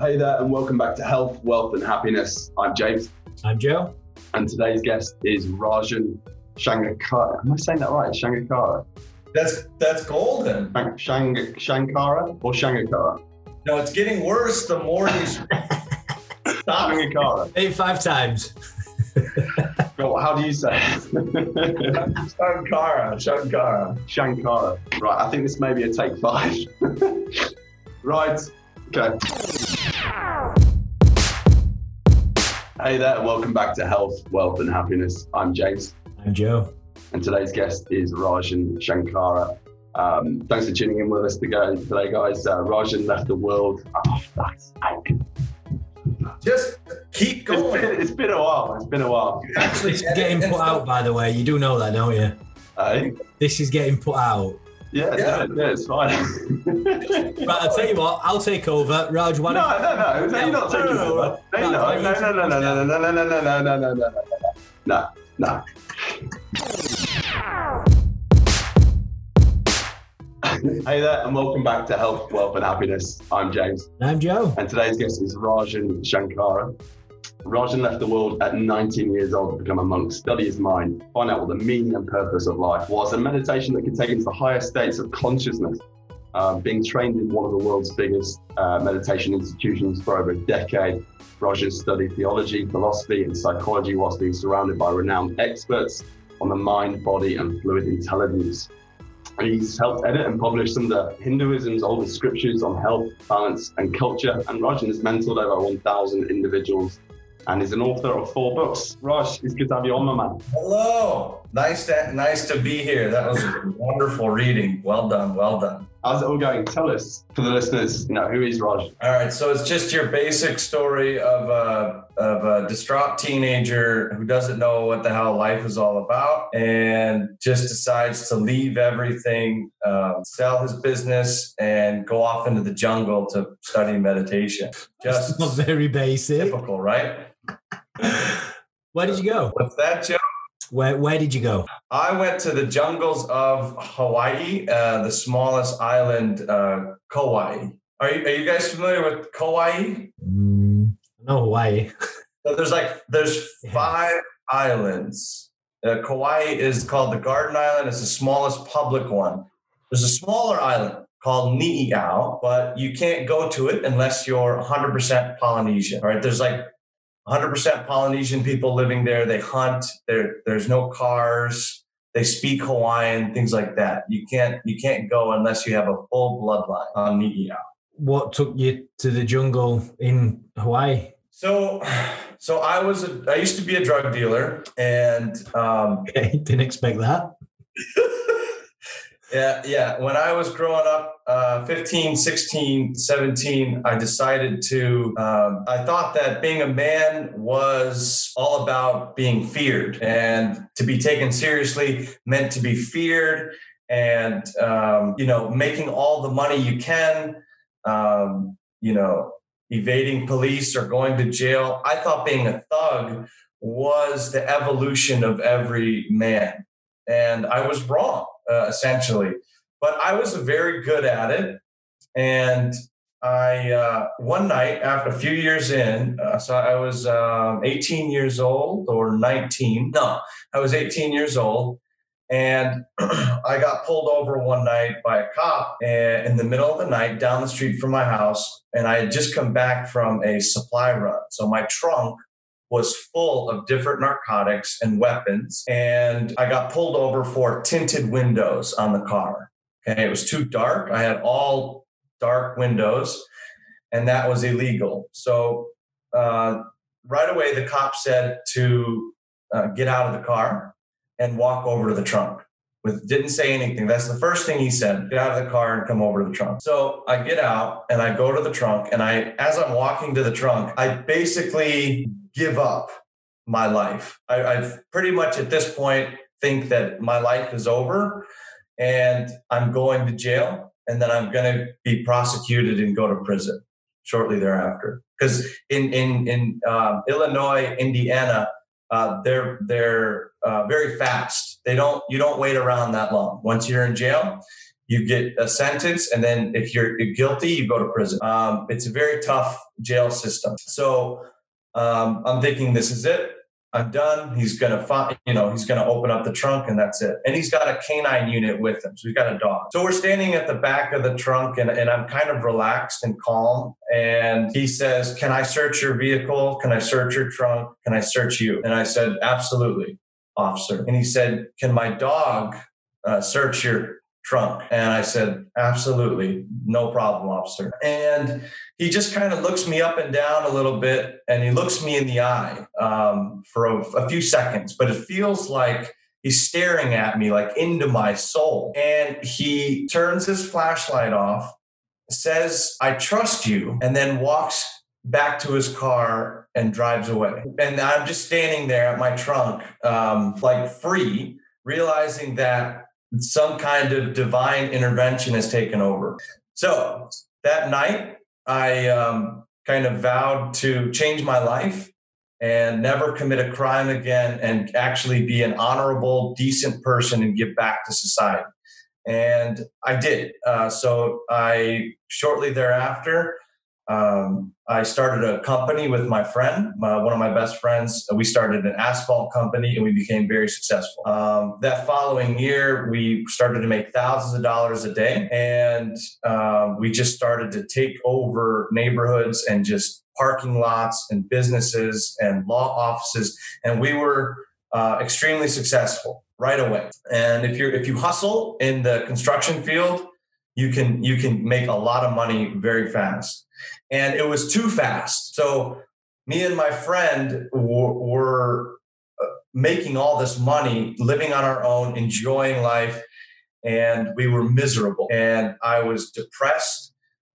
Hey there, and welcome back to Health, Wealth, and Happiness. I'm James, I'm Joe. and today's guest is Rajan Shankara. Am I saying that right? Shankara? That's that's golden. Shang, Shankara or Shankara? No, it's getting worse the more you stop. Shankara. Eight five times. Well, how do you say it? Shankara, Shankara. Shankara. Right, I think this may be a take five. right, okay. Hey there, welcome back to Health, Wealth, and Happiness. I'm James. I'm Joe. and today's guest is Rajan Shankara. Um, thanks for tuning in with us today, today guys. Uh, Rajan left the world. Oh, that's, Just keep it's, been, going. it's been a while. It's been a while. Actually, This is getting put out, by the way. You do know that, don't you? Hey? This is getting put out. Yeah, Yeah. it's fine. Right, I'll tell you what. I'll take over. Raj, why no, don't no, no, no, you're not No, taking no, no, over. No, no, no, no, no, no, no, no, no, no, no, no, no, no, no, no, no, no, no, no. Hey there, and welcome back to Health, Wealth, and Happiness. I'm James. I'm Joe. And today's guest is Rajan Shankara. Rajan left the world at 19 years old to become a monk, study his mind, find out what the meaning and purpose of life was, a meditation that could take him to the higher states of consciousness. Um, being trained in one of the world's biggest uh, meditation institutions for over a decade, Rajan studied theology, philosophy, and psychology whilst being surrounded by renowned experts on the mind, body, and fluid intelligence. And he's helped edit and publish some of the Hinduism's oldest scriptures on health, balance, and culture. And Rajan has mentored over 1,000 individuals and is an author of four books. Raj, it's good to have you on, my man. Hello. Nice to nice to be here. That was a wonderful reading. Well done. Well done. How's it all going? Tell us, for the listeners, you know, who is Raj? All right, so it's just your basic story of a, of a distraught teenager who doesn't know what the hell life is all about and just decides to leave everything, um, sell his business, and go off into the jungle to study meditation. Just very basic. typical, right? Where did you go? What's that, Joe? Where Where did you go? I went to the jungles of Hawaii, uh, the smallest island, uh, Kauai. Are you, are you guys familiar with Kauai? Mm, no Hawaii. So there's like there's five islands. Uh, Kauai is called the Garden Island. It's the smallest public one. There's a smaller island called Ni'ihau, but you can't go to it unless you're 100% Polynesian. Right? there's like 100% Polynesian people living there. They hunt. There, there's no cars. They speak Hawaiian, things like that. You can't you can't go unless you have a full bloodline on Ni'ihau. What took you to the jungle in Hawaii? So, so I was a, I used to be a drug dealer, and um, Okay, didn't expect that. yeah, yeah. When I was growing up, uh, 15, 16, 17, I decided to, um, I thought that being a man was all about being feared, and to be taken seriously meant to be feared, and um, you know, making all the money you can, um, you know, evading police or going to jail. I thought being a thug was the evolution of every man. And I was wrong, uh, essentially. But I was very good at it. And I, uh, one night after a few years in, uh, so I was um, 18 years old or 19. No, I was 18 years old. And I got pulled over one night by a cop eh, in the middle of the night down the street from my house. And I had just come back from a supply run. So my trunk was full of different narcotics and weapons. And I got pulled over for tinted windows on the car. Okay. It was too dark. I had all dark windows, and that was illegal. So uh, right away, the cop said to uh, get out of the car and walk over to the trunk. With didn't say anything. That's the first thing he said. Get out of the car and come over to the trunk. So I get out and I go to the trunk. And I, as I'm walking to the trunk, I basically give up my life. I, I've pretty much at this point think that my life is over, and I'm going to jail, and then I'm going to be prosecuted and go to prison shortly thereafter. Because in in in um, Illinois, Indiana, uh, they're they're uh, very fast. They don't you don't wait around that long. Once you're in jail, you get a sentence, and then if you're guilty, you go to prison. Um, it's a very tough jail system. So um, I'm thinking this is it. I'm done. He's gonna find, you know, he's gonna open up the trunk and that's it. And he's got a canine unit with him. So he's got a dog. So we're standing at the back of the trunk and, and I'm kind of relaxed and calm. And he says, Can I search your vehicle? Can I search your trunk? Can I search you? And I said, Absolutely, officer. And he said, Can my dog uh, search your trunk? And I said, Absolutely, no problem, officer. And he just kind of looks me up and down a little bit and he looks me in the eye um, for a, a few seconds, but it feels like he's staring at me like into my soul. And he turns his flashlight off, says, I trust you, and then walks back to his car and drives away. And I'm just standing there at my trunk, um, like free, realizing that some kind of divine intervention has taken over. So that night, I um, kind of vowed to change my life and never commit a crime again and actually be an honorable, decent person and give back to society. And I did. Uh, so I shortly thereafter um, I started a company with my friend, uh, one of my best friends. We started an asphalt company and we became very successful. Um, that following year, we started to make thousands of dollars a day. And um, we just started to take over neighborhoods and just parking lots and businesses and law offices. And we were uh, extremely successful right away. And if you're if you hustle in the construction field, you can you can make a lot of money very fast and it was too fast. So me and my friend w- were uh, making all this money, living on our own, enjoying life, and we were miserable. And I was depressed.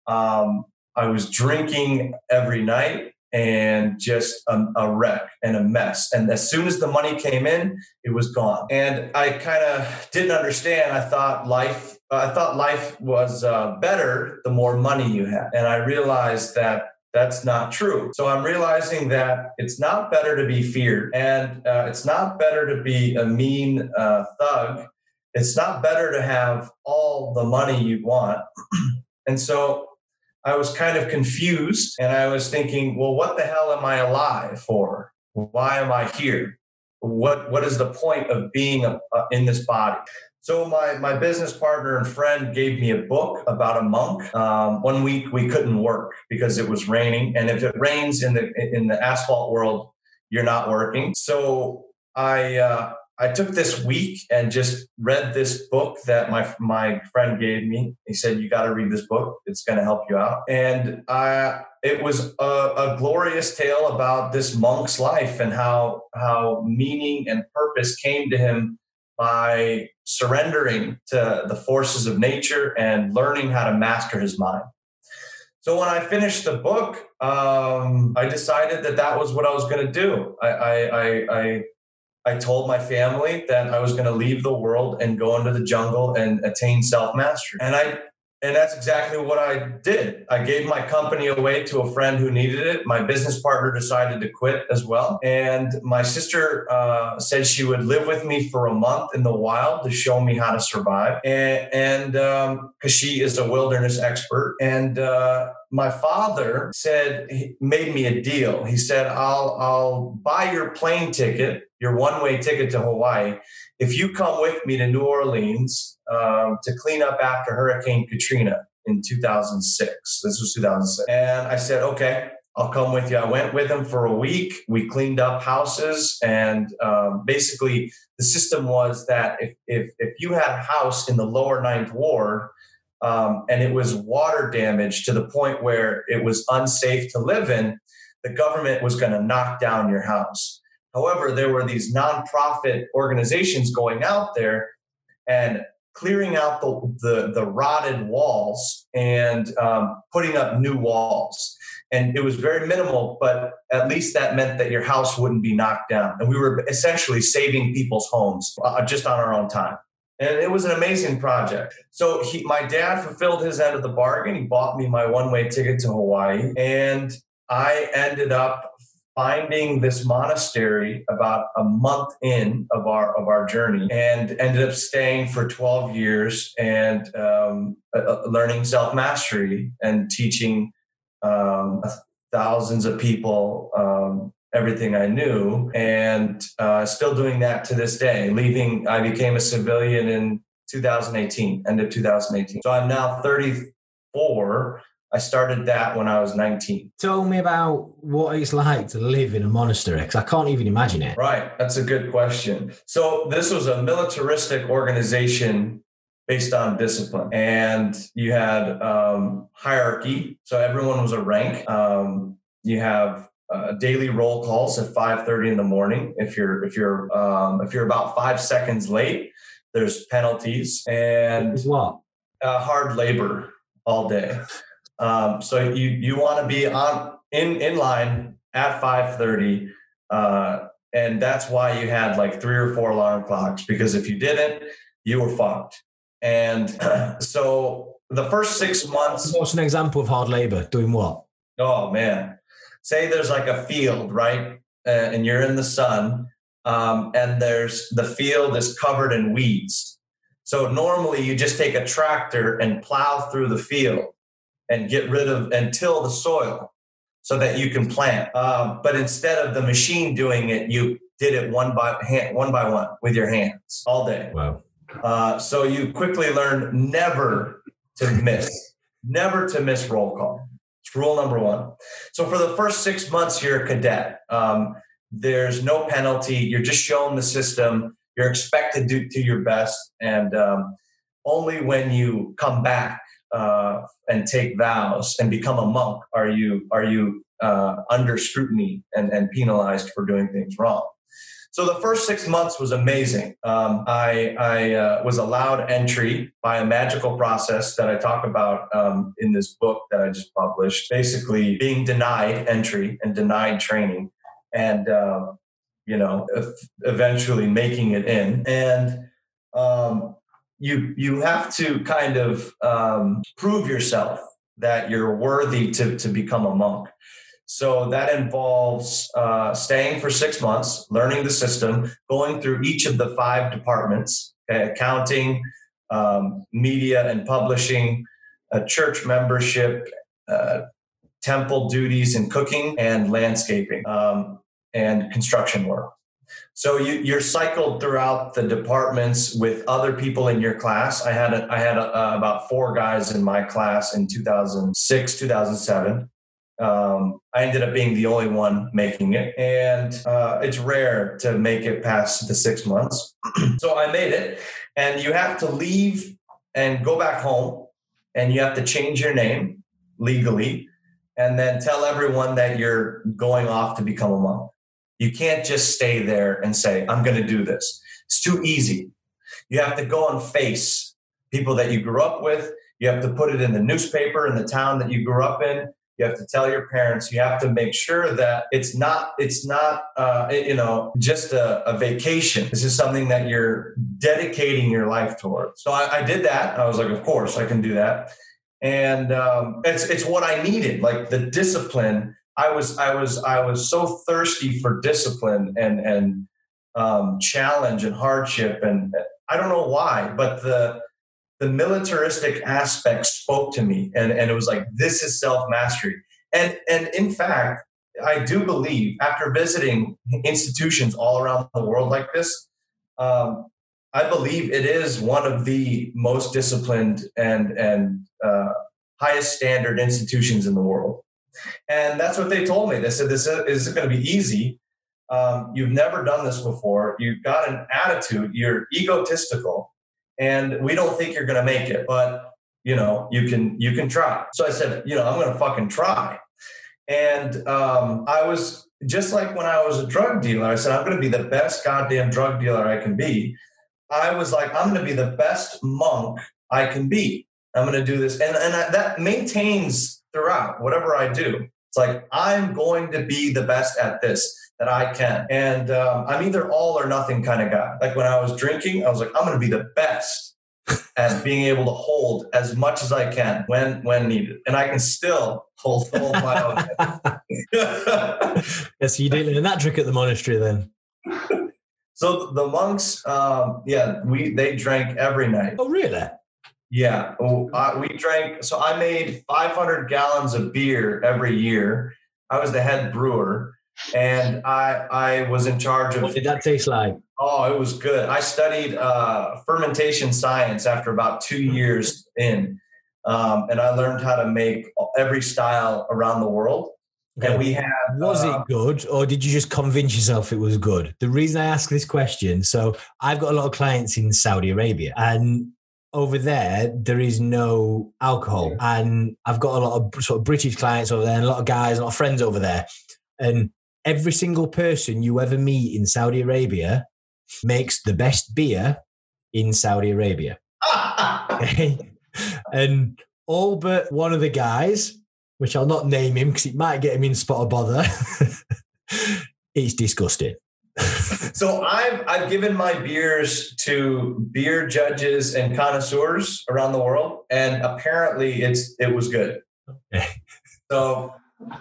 Um, I was drinking every night and just a, a, wreck and a mess. And as soon as the money came in, it was gone. And I kind of didn't understand. I thought life I thought life was uh, better the more money you had. And I realized that that's not true. So I'm realizing that it's not better to be feared and uh, it's not better to be a mean uh, thug. It's not better to have all the money you want. and so I was kind of confused and I was thinking, well, what the hell am I alive for? Why am I here? What, what is the point of being a, uh, in this body? So my my business partner and friend gave me a book about a monk. Um, one week we couldn't work because it was raining, and if it rains in the in the asphalt world, you're not working. So I uh, I took this week and just read this book that my my friend gave me. He said you got to read this book; it's going to help you out. And I it was a, a glorious tale about this monk's life and how how meaning and purpose came to him by surrendering to the forces of nature and learning how to master his mind. So when I finished the book, um, I decided that that was what I was going to do. I, I, I, I, told my family that I was going to leave the world and go into the jungle and attain self mastery. And I and that's exactly what I did. I gave my company away to a friend who needed it. My business partner decided to quit as well. And my sister uh, said she would live with me for a month in the wild to show me how to survive. And because um, she is a wilderness expert. And uh, my father said, he made me a deal. He said, I'll, I'll buy your plane ticket, your one way ticket to Hawaii if you come with me to New Orleans um, to clean up after Hurricane Katrina in 2006, this was 2006. And I said, okay, I'll come with you. I went with him for a week. We cleaned up houses. And um, basically, the system was that if, if, if you had a house in the lower ninth ward, um, and it was water damage to the point where it was unsafe to live in, the government was going to knock down your house. However, there were these nonprofit organizations going out there and clearing out the, the, the rotted walls and um, putting up new walls. And it was very minimal, but at least that meant that your house wouldn't be knocked down. And we were essentially saving people's homes uh, just on our own time. And it was an amazing project. So he, my dad fulfilled his end of the bargain. He bought me my one way ticket to Hawaii. And I ended up finding this monastery about a month in of our of our journey and ended up staying for 12 years and um, uh, learning self-mastery and teaching um, thousands of people um, everything i knew and uh, still doing that to this day leaving i became a civilian in 2018 end of 2018 so i'm now 34 I started that when I was 19. Tell me about what it's like to live in a monastery because I can't even imagine it. Right. That's a good question. So, this was a militaristic organization based on discipline. And you had um, hierarchy. So, everyone was a rank. Um, you have uh, daily roll calls at 5.30 in the morning. If you're, if you're, um, if you're about five seconds late, there's penalties and what? Uh, hard labor all day. Um, so you you want to be on in in line at 5:30, uh, and that's why you had like three or four alarm clocks because if you didn't, you were fucked. And so the first six months. What's an example of hard labor? Doing what? Oh man, say there's like a field, right, uh, and you're in the sun, um, and there's the field is covered in weeds. So normally you just take a tractor and plow through the field and get rid of and till the soil so that you can plant. Uh, but instead of the machine doing it, you did it one by hand, one by one with your hands all day. Wow. Uh, so you quickly learn never to miss, never to miss roll call. It's rule number one. So for the first six months, you're a cadet. Um, there's no penalty. You're just shown the system. You're expected to do your best, and um, only when you come back uh, and take vows and become a monk are you are you uh, under scrutiny and, and penalized for doing things wrong. So the first six months was amazing. Um, I, I uh, was allowed entry by a magical process that I talk about um, in this book that I just published. Basically, being denied entry and denied training, and um, you know, eventually making it in. And um, you you have to kind of um, prove yourself that you're worthy to to become a monk. So that involves uh, staying for six months, learning the system, going through each of the five departments: okay, accounting, um, media and publishing, church membership, uh, temple duties and cooking, and landscaping um, and construction work. So you, you're cycled throughout the departments with other people in your class. I had a, I had a, uh, about four guys in my class in 2006, 2007. Um, I ended up being the only one making it, and uh, it's rare to make it past the six months. so I made it, and you have to leave and go back home, and you have to change your name legally, and then tell everyone that you're going off to become a monk. You can't just stay there and say, I'm going to do this. It's too easy. You have to go and face people that you grew up with. You have to put it in the newspaper in the town that you grew up in. You have to tell your parents. You have to make sure that it's not it's not uh, you know just a, a, vacation. This is something that you're dedicating your life towards. So I, I did that. I was like, of course I can do that, and um, it's it's what I needed. Like the discipline I was I was I was so thirsty for discipline and and um, challenge and hardship and I don't know why, but the the militaristic aspect spoke to me and, and it was like this is self-mastery. And and in fact, I do believe after visiting institutions all around the world like this, um, I believe it is one of the most disciplined and and uh, highest standard institutions in the world. And that's what they told me. They said, This isn't going to be easy. Um, you've never done this before. You've got an attitude. You're egotistical, and we don't think you're going to make it. But you know, you can you can try. So I said, you know, I'm going to fucking try. And um, I was just like when I was a drug dealer. I said, I'm going to be the best goddamn drug dealer I can be. I was like, I'm going to be the best monk I can be. I'm going to do this, and and I, that maintains throughout whatever I do. It's like I'm going to be the best at this that I can, and um, I'm either all or nothing kind of guy. Like when I was drinking, I was like, I'm going to be the best at being able to hold as much as I can when when needed, and I can still hold, hold my own. yes, you didn't learn that trick at the monastery then. so the monks, um, yeah, we they drank every night. Oh, really? Yeah, uh, we drank. So I made 500 gallons of beer every year. I was the head brewer, and I I was in charge of. What did that taste like? Oh, it was good. I studied uh, fermentation science after about two years in, um, and I learned how to make every style around the world. Okay. And we had. Was uh, it good, or did you just convince yourself it was good? The reason I ask this question, so I've got a lot of clients in Saudi Arabia, and over there there is no alcohol, and I've got a lot of sort of British clients over there, and a lot of guys, a lot of friends over there, and every single person you ever meet in Saudi Arabia makes the best beer in Saudi Arabia. okay? And all but one of the guys, which I'll not name him because it might get him in spot of bother, it's disgusting. so I've I've given my beers to beer judges and connoisseurs around the world, and apparently it's it was good. Okay. So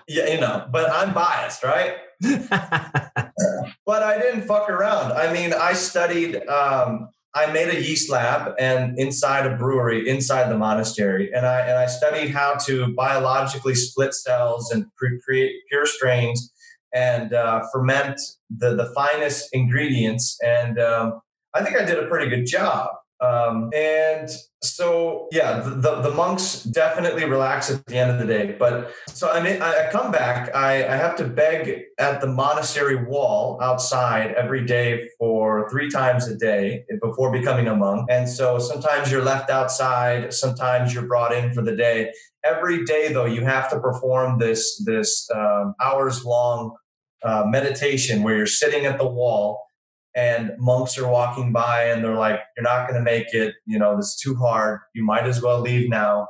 yeah, you know, but I'm biased, right? but I didn't fuck around. I mean, I studied. Um, I made a yeast lab and inside a brewery inside the monastery, and I and I studied how to biologically split cells and create pure strains and uh, ferment the the finest ingredients. And um, I think I did a pretty good job. Um, and so, yeah, the, the, the, monks definitely relax at the end of the day. But so I mean, I, come back, I, I have to beg at the monastery wall outside every day for three times a day before becoming a monk. And so sometimes you're left outside, sometimes you're brought in for the day. Every day, though, you have to perform this this um, hours long uh, meditation where you're sitting at the wall and monks are walking by and they're like, You're not going to make it. You know, this is too hard. You might as well leave now.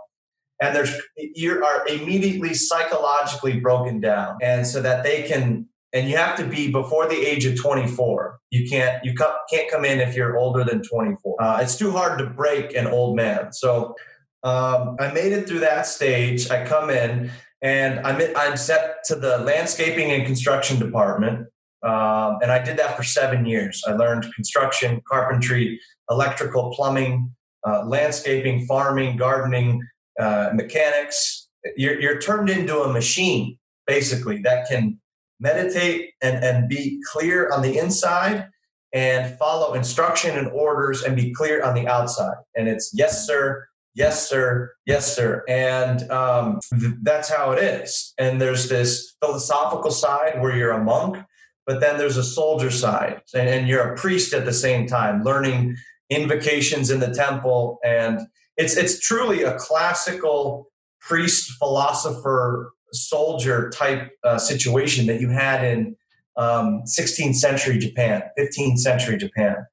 And there's, you are immediately psychologically broken down. And so that they can, and you have to be before the age of 24. You can't, you can't come in if you're older than 24. Uh, it's too hard to break an old man. So um, I made it through that stage. I come in and I'm, I'm set to the landscaping and construction department um, and I did that for seven years. I learned construction, carpentry, electrical, plumbing, uh, landscaping, farming, gardening, uh, mechanics. You're, you're turned into a machine, basically, that can meditate and, and be clear on the inside and follow instruction and orders and be clear on the outside. And it's yes, sir, yes, sir, yes, sir. And um, th- that's how it is. And there's this philosophical side where you're a monk but then there's a soldier side and, and you're a priest at the same time learning invocations in the temple and it's it's truly a classical priest philosopher soldier type uh, situation that you had in um, 16th century japan 15th century japan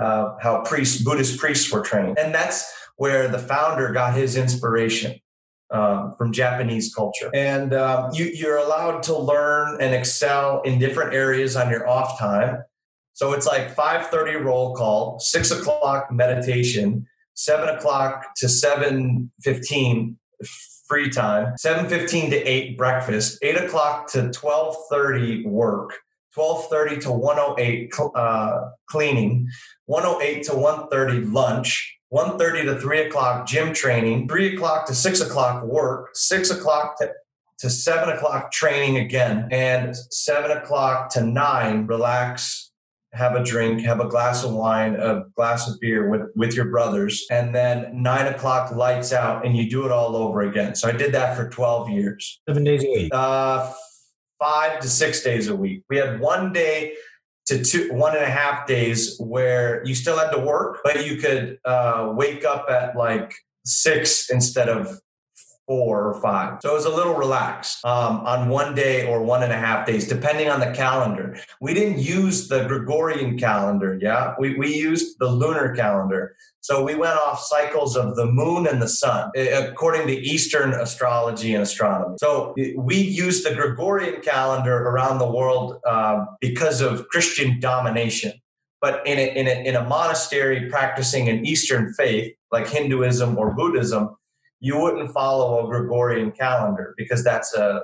uh, how priests buddhist priests were trained. And that's where the founder got his inspiration um, from Japanese culture. And um, you, you're allowed to learn and excel in different areas on your off time. So it's like 5:30 roll call, six o'clock meditation, seven o'clock to 7:15 free time, 7:15 to 8 breakfast, 8 o'clock to 12:30 work, 12:30 to 108 uh, cleaning, 108 to 1:30 lunch, 1.30 to 3 o'clock gym training 3 o'clock to 6 o'clock work 6 o'clock to, to 7 o'clock training again and 7 o'clock to 9 relax have a drink have a glass of wine a glass of beer with, with your brothers and then 9 o'clock lights out and you do it all over again. So i did that for 12 years. Seven days a week? Uh, five to six days a week. We had one day to two one and a half days where you still had to work, but you could uh, wake up at like six instead of four or five. So it was a little relaxed um, on one day or one and a half days, depending on the calendar. We didn't use the Gregorian calendar, yeah? We, we used the lunar calendar. So we went off cycles of the moon and the sun, according to Eastern astrology and astronomy. So we used the Gregorian calendar around the world uh, because of Christian domination. But in a, in, a, in a monastery practicing an Eastern faith, like Hinduism or Buddhism, you wouldn't follow a Gregorian calendar because that's a uh,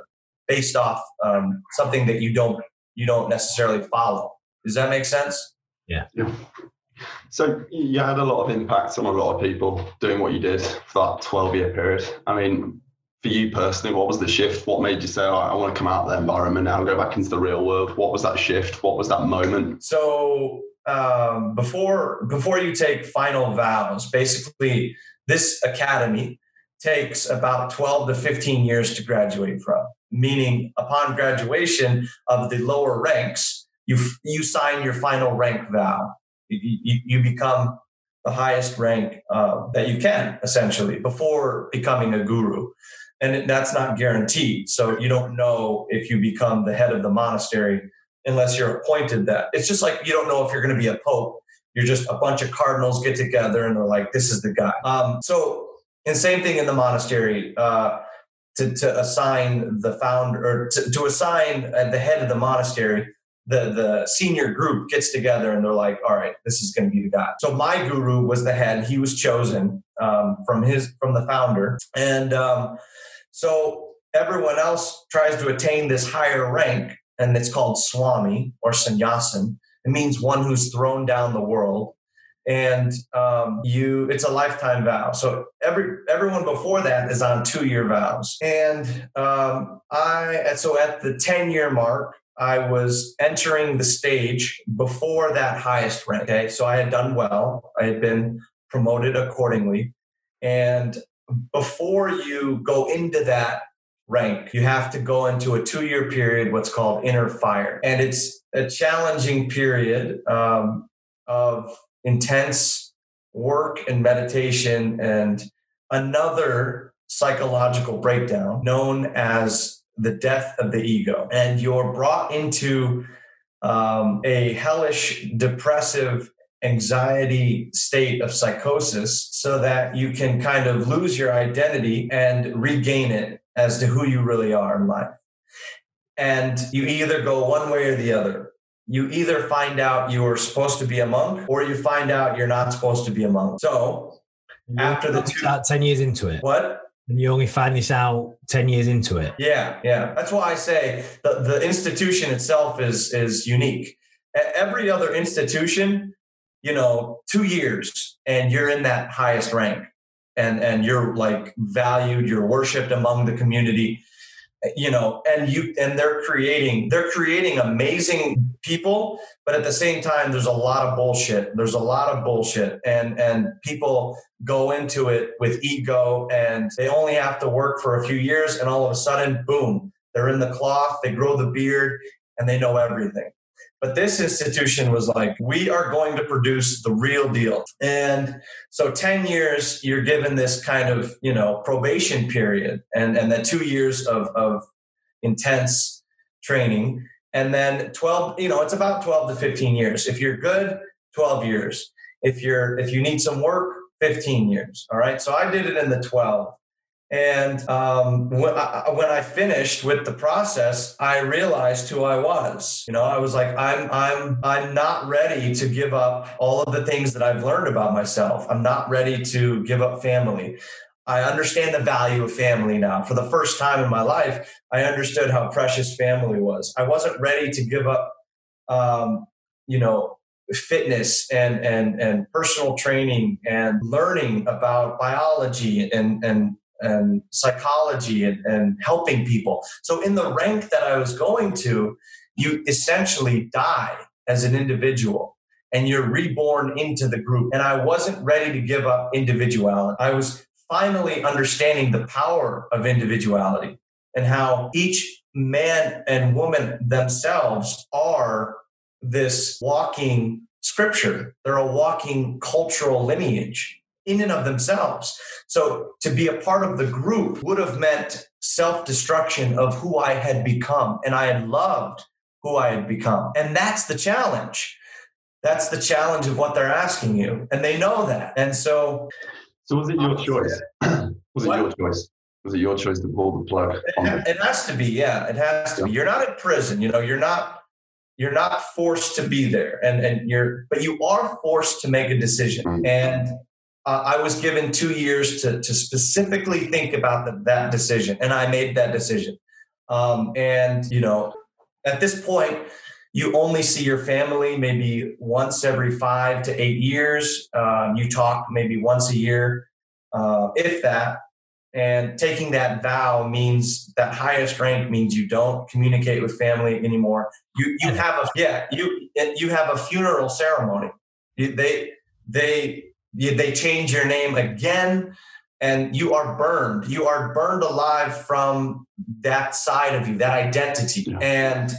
based off um, something that you don't you don't necessarily follow. Does that make sense? Yeah. yeah. So you had a lot of impact on a lot of people doing what you did for that 12 year period. I mean, for you personally, what was the shift? What made you say, I want to come out of that environment now and go back into the real world? What was that shift? What was that moment? So um, before before you take final vows, basically this academy takes about 12 to 15 years to graduate from. Meaning, upon graduation of the lower ranks, you you sign your final rank vow. You, you, you become the highest rank uh, that you can essentially before becoming a guru and that's not guaranteed so you don't know if you become the head of the monastery unless you're appointed that it's just like you don't know if you're going to be a pope you're just a bunch of cardinals get together and they're like this is the guy um, so and same thing in the monastery uh, to, to assign the founder or to, to assign the head of the monastery the the senior group gets together and they're like, all right, this is going to be the guy. So my guru was the head. He was chosen um, from his from the founder, and um, so everyone else tries to attain this higher rank, and it's called Swami or Sannyasin. It means one who's thrown down the world, and um, you it's a lifetime vow. So every everyone before that is on two year vows, and um, I so at the ten year mark. I was entering the stage before that highest rank. Okay, so I had done well. I had been promoted accordingly. And before you go into that rank, you have to go into a two year period, what's called inner fire. And it's a challenging period um, of intense work and meditation and another psychological breakdown known as the death of the ego. And you're brought into um, a hellish, depressive, anxiety state of psychosis so that you can kind of lose your identity and regain it as to who you really are in life. And you either go one way or the other. You either find out you are supposed to be a monk or you find out you're not supposed to be a monk. So after the two, 10 years into it. What? And you only find this out 10 years into it. Yeah, yeah. That's why I say the, the institution itself is is unique. Every other institution, you know, two years and you're in that highest rank and and you're like valued, you're worshipped among the community you know and you and they're creating they're creating amazing people but at the same time there's a lot of bullshit. There's a lot of bullshit. And and people go into it with ego and they only have to work for a few years and all of a sudden boom they're in the cloth they grow the beard and they know everything but this institution was like, we are going to produce the real deal. And so 10 years, you're given this kind of, you know, probation period and, and then two years of, of intense training. And then 12, you know, it's about 12 to 15 years. If you're good, 12 years. If you're, if you need some work, 15 years. All right. So I did it in the 12. And um, when, I, when I finished with the process, I realized who I was. You know, I was like, I'm, I'm, I'm not ready to give up all of the things that I've learned about myself. I'm not ready to give up family. I understand the value of family now. For the first time in my life, I understood how precious family was. I wasn't ready to give up, um, you know, fitness and and and personal training and learning about biology and and and psychology and, and helping people. So, in the rank that I was going to, you essentially die as an individual and you're reborn into the group. And I wasn't ready to give up individuality. I was finally understanding the power of individuality and how each man and woman themselves are this walking scripture. They're a walking cultural lineage in and of themselves. So to be a part of the group would have meant self destruction of who I had become. And I had loved who I had become. And that's the challenge. That's the challenge of what they're asking you. And they know that. And so. So was it your choice? was it what? your choice? Was it your choice to pull the plug? It, has to be. Yeah, it has to yeah. be. You're not in prison. You know, you're not you're not forced to be there and and you're but you are forced to make a decision mm-hmm. and uh, I was given two years to, to specifically think about the, that decision, and I made that decision. Um, and, you know, at this point, you only see your family maybe once every five to eight years. Um, you talk maybe once a year, uh, if that. And taking that vow means that highest rank means you don't communicate with family anymore. You you have a yeah you you have a funeral ceremony. They they they change your name again, and you are burned. You are burned alive from that side of you, that identity, yeah. and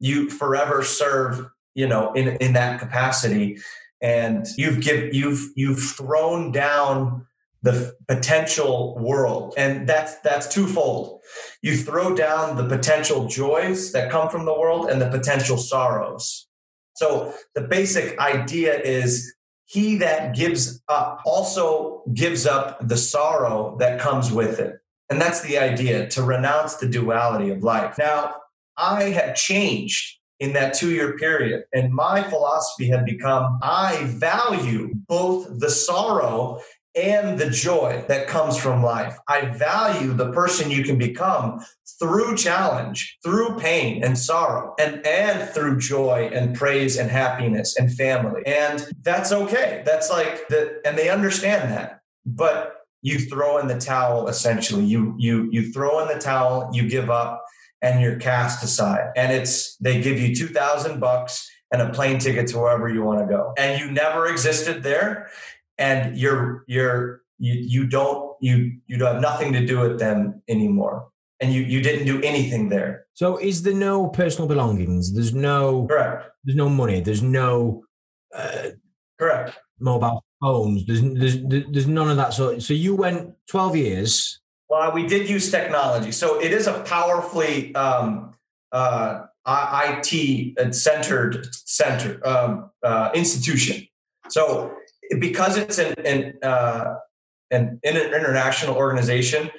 you forever serve. You know, in in that capacity, and you've give you've you've thrown down the potential world and that's that's twofold you throw down the potential joys that come from the world and the potential sorrows so the basic idea is he that gives up also gives up the sorrow that comes with it and that's the idea to renounce the duality of life now i have changed in that two year period. And my philosophy had become I value both the sorrow and the joy that comes from life. I value the person you can become through challenge, through pain and sorrow, and, and through joy and praise and happiness and family. And that's okay. That's like the, and they understand that. But you throw in the towel essentially. You you you throw in the towel, you give up, and you're cast aside. And it's they give you two thousand bucks and a plane ticket to wherever you want to go. And you never existed there and you're you're you, you don't you you don't have nothing to do with them anymore. And you you didn't do anything there. So is there no personal belongings? There's no correct. there's no money. There's no uh, correct. mobile phones. There's, there's there's none of that sort. So you went 12 years. Well we did use technology. So it is a powerfully um, uh, IT centered center um, uh, institution. So because it's an an, uh, an, an international organization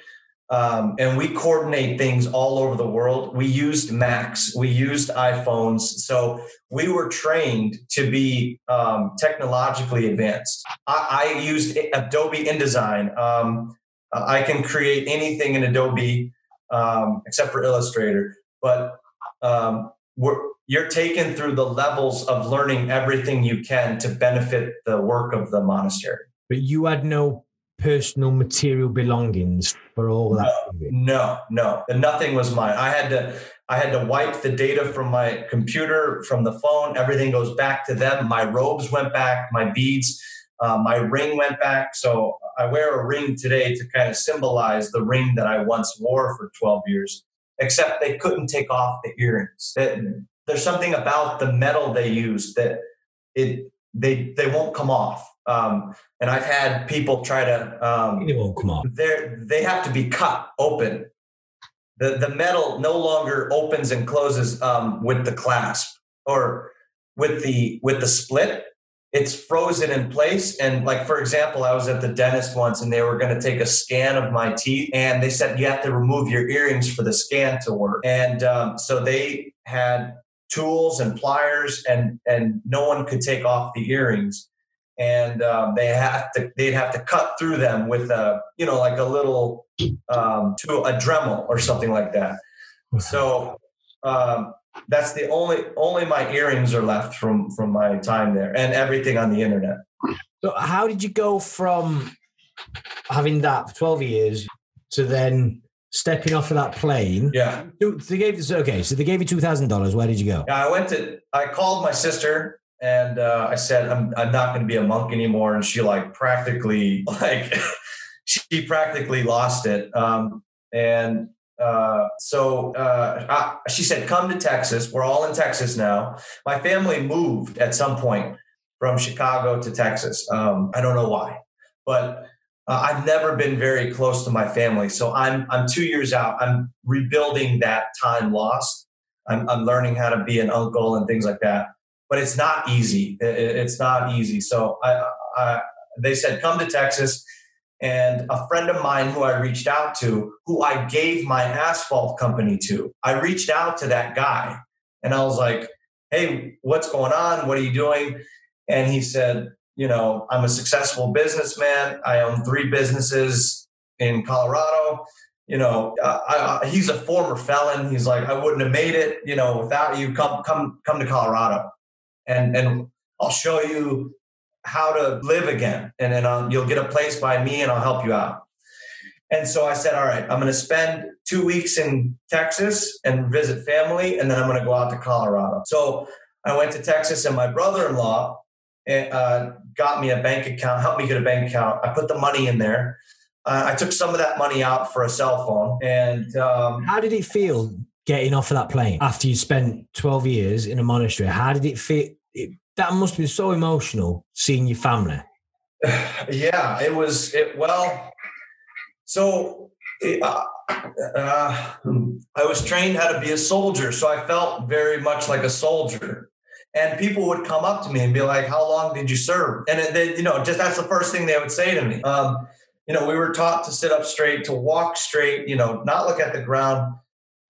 um, and we coordinate things all over the world. We used Macs, we used iPhones, so we were trained to be um, technologically advanced. I, I, used Adobe InDesign. Um, I can create anything in Adobe um, except for Illustrator, but um, we're you're taken through the levels of learning everything you can to benefit the work of the monastery. But you had no personal material belongings for all that. No, no, no, nothing was mine. I had to, I had to wipe the data from my computer, from the phone. Everything goes back to them. My robes went back, my beads, uh, my ring went back. So I wear a ring today to kind of symbolize the ring that I once wore for 12 years. Except they couldn't take off the earrings. There's something about the metal they use that it they they won't come off. Um, and I've had people try to um, it won't come off. They they have to be cut open. The the metal no longer opens and closes um, with the clasp or with the with the split. It's frozen in place. And like for example, I was at the dentist once, and they were going to take a scan of my teeth, and they said you have to remove your earrings for the scan to work. And um, so they had tools and pliers, and and no one could take off the earrings, and um, they have to they'd have to cut through them with a you know like a little um, to a Dremel or something like that. So um, that's the only only my earrings are left from from my time there, and everything on the internet. So how did you go from having that for twelve years to then stepping off of that plane. Yeah. They gave this, okay, so they gave you two thousand dollars. Where did you go? Yeah, I went to. I called my sister and uh, I said I'm I'm not going to be a monk anymore, and she like practically like she practically lost it. Um, and uh, so uh, I, she said, "Come to Texas. We're all in Texas now." My family moved at some point from Chicago to Texas. Um, I don't know why, but uh, I've never been very close to my family, so I'm I'm two years out. I'm rebuilding that time lost. I'm, I'm learning how to be an uncle and things like that, but it's not easy. It, it's not easy. So I, I, they said come to Texas, and a friend of mine who I reached out to, who I gave my asphalt company to, I reached out to that guy, and I was like, "Hey, what's going on? What are you doing?" And he said, you know, I'm a successful businessman. I own three businesses in Colorado. You know, I, I, he's a former felon. He's like, I wouldn't have made it, you know, without you. Come, come, come to Colorado, and and I'll show you how to live again, and then I'll, you'll get a place by me, and I'll help you out. And so I said, all right, I'm going to spend two weeks in Texas and visit family, and then I'm going to go out to Colorado. So I went to Texas, and my brother-in-law uh, got me a bank account, helped me get a bank account. I put the money in there. Uh, I took some of that money out for a cell phone. And um, how did it feel getting off of that plane after you spent 12 years in a monastery? How did it feel? It, that must be so emotional seeing your family. yeah, it was. It well, so it, uh, uh, I was trained how to be a soldier, so I felt very much like a soldier and people would come up to me and be like, "How long did you serve?" And they, you know, just that's the first thing they would say to me. Um, you know, we were taught to sit up straight, to walk straight, you know, not look at the ground.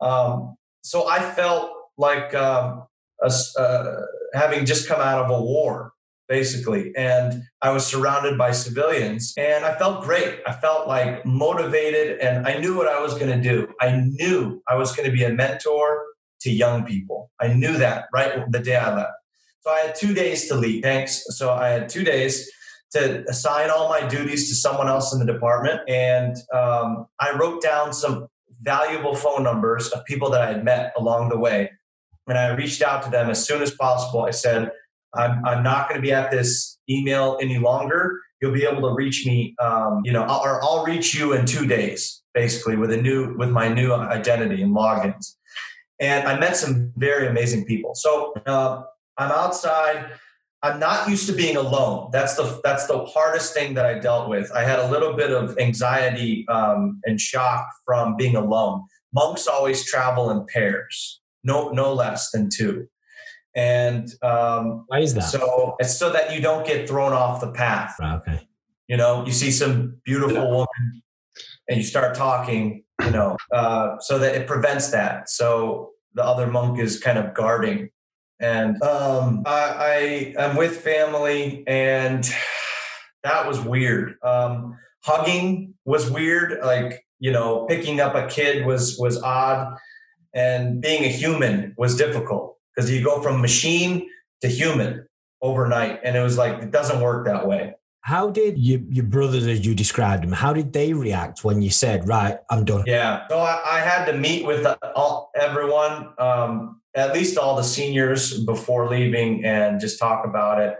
Um, so I felt like um, a, uh, having just come out of a war, basically, and I was surrounded by civilians, and I felt great. I felt like motivated, and I knew what I was going to do. I knew I was going to be a mentor to young people. I knew that right the day I left. So I had two days to leave. Thanks. So I had two days to assign all my duties to someone else in the department. And um, I wrote down some valuable phone numbers of people that I had met along the way. And I reached out to them as soon as possible. I said, I'm, I'm not going to be at this email any longer. You'll be able to reach me, um, you know, or I'll reach you in two days, basically, with a new, with my new identity and logins and I met some very amazing people. So uh, I'm outside. I'm not used to being alone. That's the that's the hardest thing that I dealt with. I had a little bit of anxiety um, and shock from being alone. Monks always travel in pairs, no no less than two. And um, why is that? So it's so that you don't get thrown off the path. okay. You know, you see some beautiful woman, and you start talking, you know, uh, so that it prevents that. So the other monk is kind of guarding. And um, I, I am with family, and that was weird. Um, hugging was weird. Like you know, picking up a kid was was odd, and being a human was difficult because you go from machine to human overnight, and it was like it doesn't work that way. How did your, your brothers, as you described them, how did they react when you said, right, I'm done? Yeah. So I, I had to meet with all, everyone, um, at least all the seniors before leaving and just talk about it.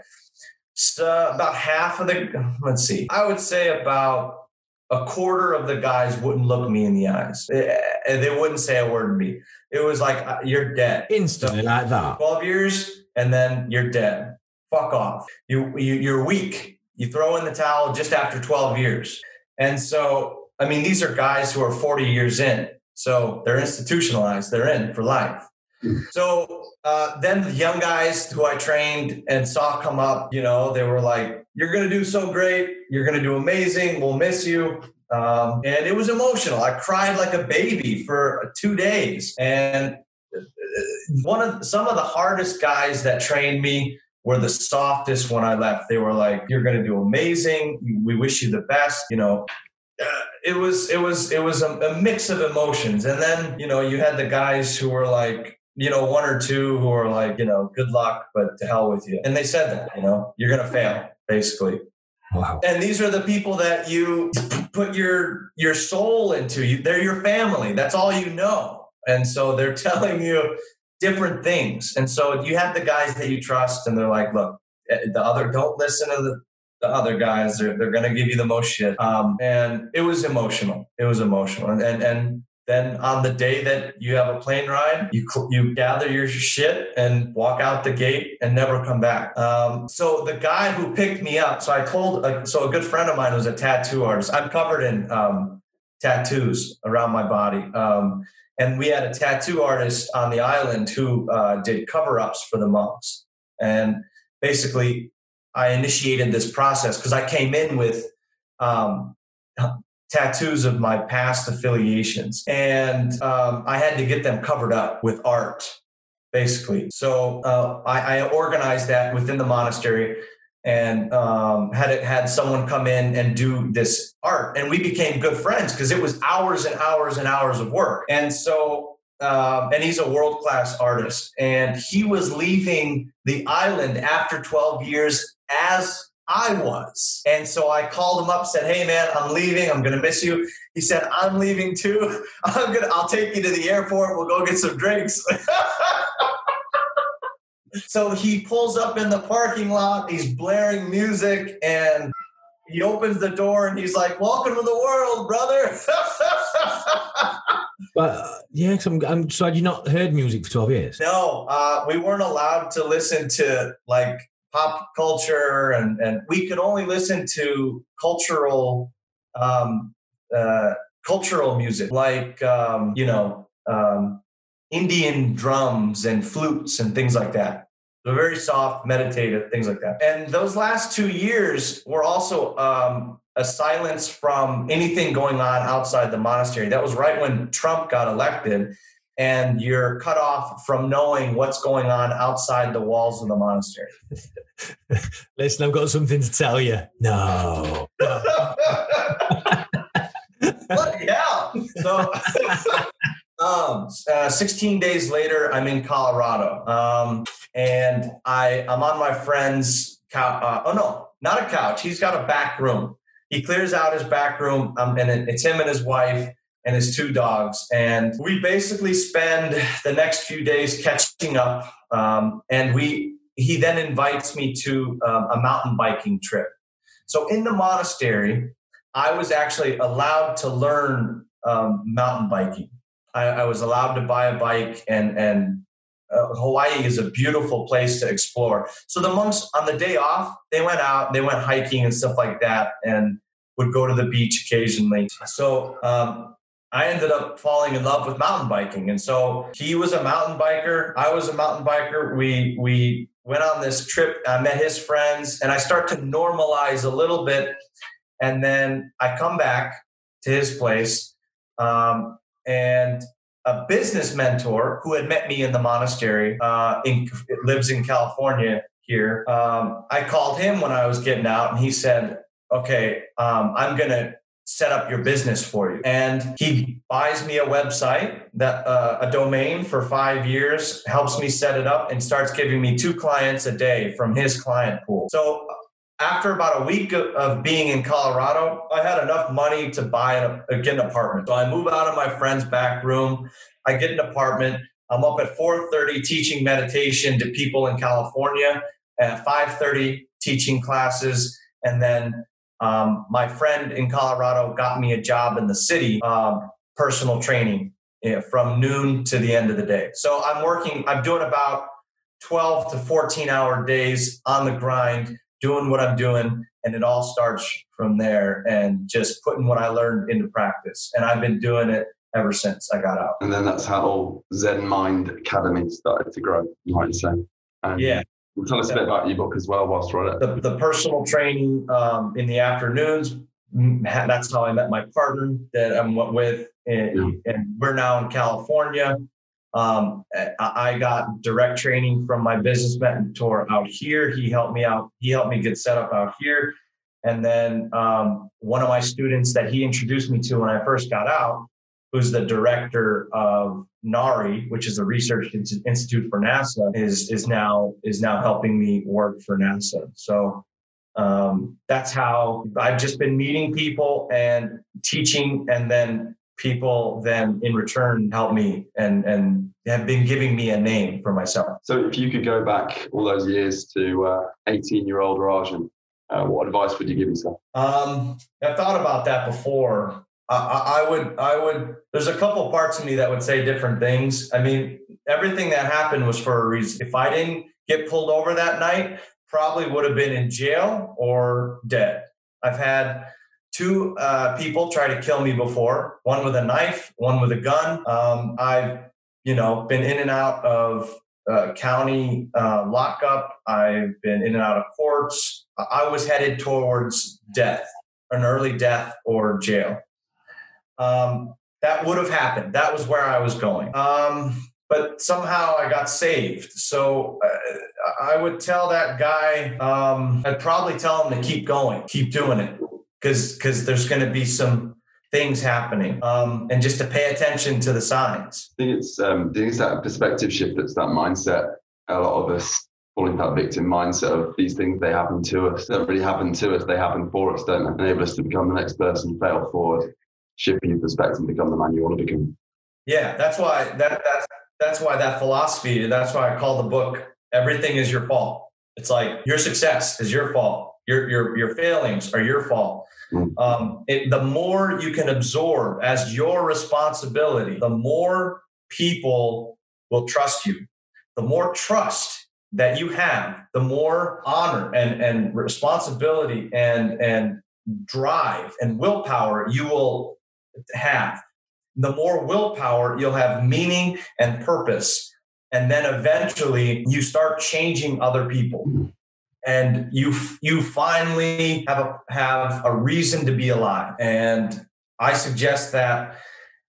So about half of the, let's see, I would say about a quarter of the guys wouldn't look me in the eyes. Eh, eh, they wouldn't say a word to me. It was like, uh, you're dead. Instantly so, like that. 12 years and then you're dead. Fuck off. You, you, you're weak you throw in the towel just after 12 years. And so, I mean, these are guys who are 40 years in. So they're institutionalized, they're in for life. So uh, then the young guys who I trained and saw come up, you know, they were like, You're going to do so great. You're going to do amazing. We'll miss you. Um, and it was emotional. I cried like a baby for two days. And uh, one of some of the hardest guys that trained me were the softest when I left. They were like, "You're going to do amazing. We wish you the best." You know, uh, it was it was it was a, a, mix of emotions, and then you know you had the guys who were like. You know, one or two who were like, you know, good luck, but to hell with you. And they said that, you know, you're going to fail, basically. Wow. And these are the people that you put your your soul into. You, they're your family. That's all you know. And so they're telling you different things. And so you have the guys that you trust, and they're like, look, eh, the other, don't listen to the, the other guys. They're, they're going to give you the most shit. Um, and it was emotional. It was emotional. And, and, and then on the day that you have a plane ride, you you gather your shit and walk out the gate and never come back. Um, so the guy who picked me up, so I told, so a good friend of mine was a tattoo artist. I'm covered in um, tattoos around my body. Um, and we had a tattoo artist on the island who uh, did cover ups for the monks. And basically, I initiated this process because I came in with um, tattoos of my past affiliations. And um, I had to get them covered up with art, basically. So uh, I, I organized that within the monastery. And um, had had someone come in and do this art, and we became good friends because it was hours and hours and hours of work. And so, um, and he's a world class artist, and he was leaving the island after 12 years as I was. And so I called him up, said, Hey man, I'm leaving. I'm gonna miss you. He said, I'm leaving too. I'm gonna I'll take you to the airport. We'll go get some drinks. so he pulls up in the parking lot, he's blaring music, and he opens the door and he's like, Welcome to the world, brother. but uh, yeah, i I'm, I'm so had you not heard music for 12 years? No, uh, we weren't allowed to listen to like pop culture, and and we could only listen to cultural um, uh, cultural music, like um, you know um, Indian drums and flutes and things like that. So very soft, meditative, things like that. And those last two years were also um, a silence from anything going on outside the monastery. That was right when Trump got elected and you're cut off from knowing what's going on outside the walls of the monastery. Listen, I've got something to tell you. No. but yeah. So um, uh, 16 days later, I'm in Colorado. Um, and I, I'm on my friend's couch. Uh, oh, no, not a couch. He's got a back room. He clears out his back room, um, and it's him and his wife and his two dogs. And we basically spend the next few days catching up. Um, and we he then invites me to um, a mountain biking trip. So in the monastery, I was actually allowed to learn um, mountain biking. I, I, was allowed to buy a bike, and and uh, Hawaii is a beautiful place to explore. So the monks on the day off, they went out, they went hiking and stuff like that, and would go to the beach occasionally. So um, I ended up falling in love with mountain biking. And so he was a mountain biker. I was a mountain biker. We, we went on this trip. I met his friends and I start to normalize a little bit. And then I come back to his place. Um, and a business mentor who had met me in the monastery uh, in, lives in California here. Um, I called him when I was getting out and he said, okay, um, I'm to set up your business for you. And he buys me a website that uh, a domain for five years, helps me set it up, and starts giving me two clients a day from his client pool. So after about a week of being in Colorado, I had enough money to buy a, get an apartment. So I move out of my friend's back room. I get an apartment. I'm up at 4:30 teaching meditation to people in California. At 5:30 teaching classes, and then um, my friend in Colorado got me a job in the city, um, personal training you know, from noon to the end of the day. So I'm working, I'm doing about 12 to 14 hour days on the grind, doing what I'm doing. And it all starts from there and just putting what I learned into practice. And I've been doing it ever since I got out. And then that's how Zen Mind Academy started to grow, you might say. And yeah. Tell us a bit about your book as well whilst we're at it. The, the personal training um, in the afternoons, that's how I met my partner that I'm with. And, yeah. and we're now in California. Um, I got direct training from my business mentor out here. He helped me out. He helped me get set up out here. And then um, one of my students that he introduced me to when I first got out who's the director of NARI, which is the Research Institute for NASA, is is now is now helping me work for NASA. So um, that's how I've just been meeting people and teaching, and then people then in return help me and and have been giving me a name for myself. So if you could go back all those years to 18 uh, year old Rajan, uh, what advice would you give yourself? Um, I've thought about that before. I, I would, I would. There's a couple parts of me that would say different things. I mean, everything that happened was for a reason. If I didn't get pulled over that night, probably would have been in jail or dead. I've had two uh, people try to kill me before. One with a knife, one with a gun. Um, I've, you know, been in and out of uh, county uh, lockup. I've been in and out of courts. I was headed towards death, an early death or jail um, that would have happened. That was where I was going. Um, but somehow I got saved. So uh, I would tell that guy, um, I'd probably tell him to keep going, keep doing it, because because there's going to be some things happening, um, and just to pay attention to the signs. I think it's um, I think it's that perspective shift that's that mindset. A lot of us fall into that victim mindset of these things they happen to us. They don't really happen to us, they happen for us, don't enable us to become the next person, fail forward, shift your perspective and become the man you want to become. Yeah, that's why that that's that's why that philosophy, that's why I call the book Everything is Your Fault. It's like your success is your fault. Your your your failings are your fault. Mm. Um, it, the more you can absorb as your responsibility, the more people will trust you. The more trust that you have, the more honor and, and responsibility and, and drive and willpower you will have. The more willpower you'll have meaning and purpose. And then eventually you start changing other people. And you you finally have a have a reason to be alive. And I suggest that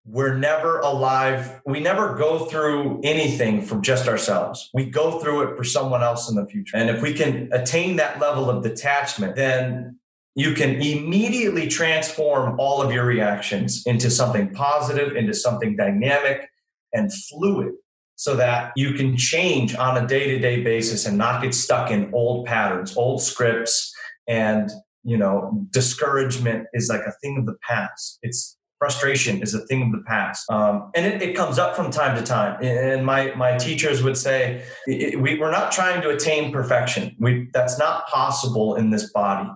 we're never alive. We never go through anything from just ourselves. We go through it for someone else in the future. And if we can attain that level of detachment, then you can immediately transform all of your reactions into something positive, into something dynamic and fluid so that you can change on a day-to-day basis and not get stuck in old patterns, old scripts. And you know discouragement is like a thing of the past. It's frustration is a thing of the past. Um, and it, it, comes up from time to time. And my my teachers would say we, we're not trying to attain perfection. We, that's not possible in this body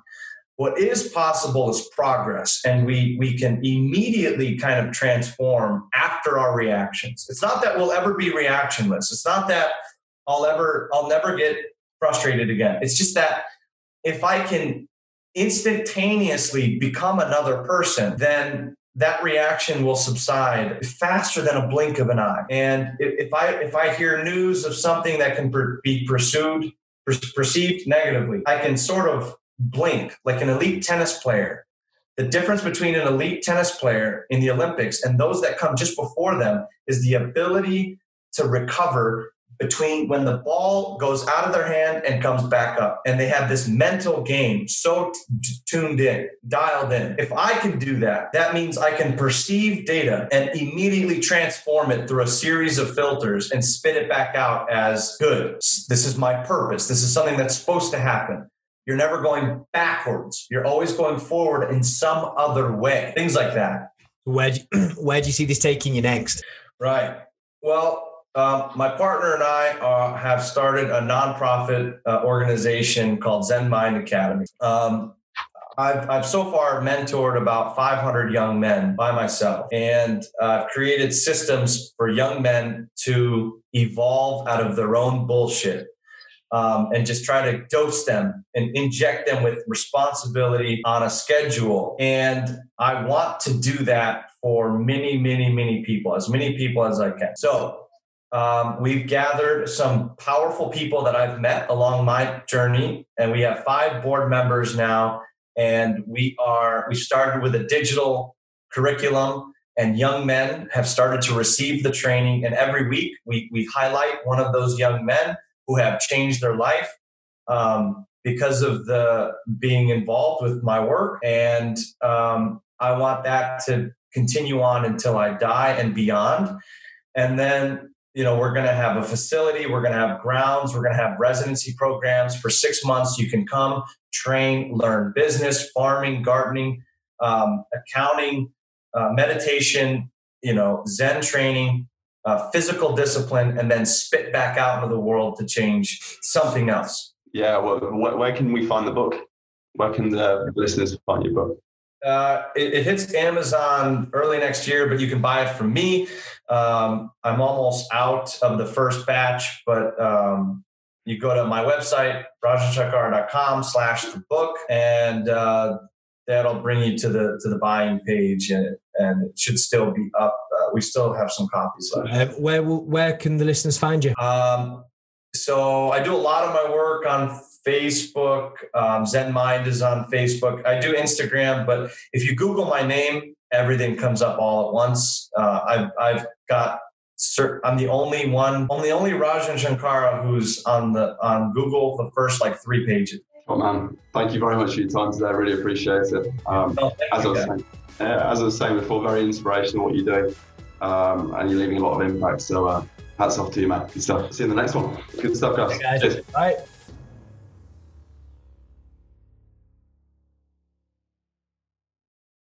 what is possible is progress and we we can immediately kind of transform after our reactions. It's not that we'll ever be reactionless. It's not that i'll ever i'll never get frustrated again. It's just that if i can instantaneously become another person then that reaction will subside faster than a blink of an eye. And if I if I hear news of something that can be pursued per, perceived negatively, I can sort of blink like an elite tennis player. The difference between an elite tennis player in the Olympics and those that come just before them is the ability to recover between when the ball goes out of their hand and comes back up. And they have this mental game so t- tuned in, dialed in. If I can do that, that means I can perceive data and immediately transform it through a series of filters and spit it back out as good. This is my purpose. This is something that's supposed to happen. You're never going backwards. You're always going forward in some other way. Things like that. Where do you, where do you see this taking you next? Right. Well, um, my partner and I uh, have started a nonprofit uh, organization called Zen Mind Academy. Um, I've, I've so far mentored about 500 young men by myself and I've uh, created systems for young men to evolve out of their own bullshit um, and just try to dose them and inject them with responsibility on a schedule. And I want to do that for many, many, many people, as many people as I can. So um, we've gathered some powerful people that I've met along my journey, and we have five board members now. And we are we started with a digital curriculum, and young men have started to receive the training. And every week we we highlight one of those young men who have changed their life um, because of the being involved with my work. And um, I want that to continue on until I die and beyond. And then you know we're going to have a facility we're going to have grounds we're going to have residency programs for six months you can come train learn business farming gardening um, accounting uh, meditation you know zen training uh, physical discipline and then spit back out into the world to change something else yeah well where, where can we find the book where can the listeners find your book uh, it, it, hits Amazon early next year, but you can buy it from me. Um, I'm almost out of the first batch, but um, you go to my website, rajanshankara.com slash the book, and uh, that'll bring you to the to the buying page, and, and it should still be up. Uh, we still have some copies left. Uh, where where can the listeners find you? Um, so I do a lot of my work on Facebook. Um, Zen Mind is on Facebook. I do Instagram, but if you Google my name, everything comes up all at once. Uh, I've, I've got I'm the only one, only only Rajan Shankara who's on the on Google the first like three pages. Oh man, thank you very much for your time today. I really appreciate it. Um, Oh, thank as I was saying, yeah, as I was saying before, very inspirational what you do, um, and you're leaving a lot of impact. So uh, hats off to you, man. Good stuff. See you in the next one. Good stuff, guys. Guys, Cheers. right.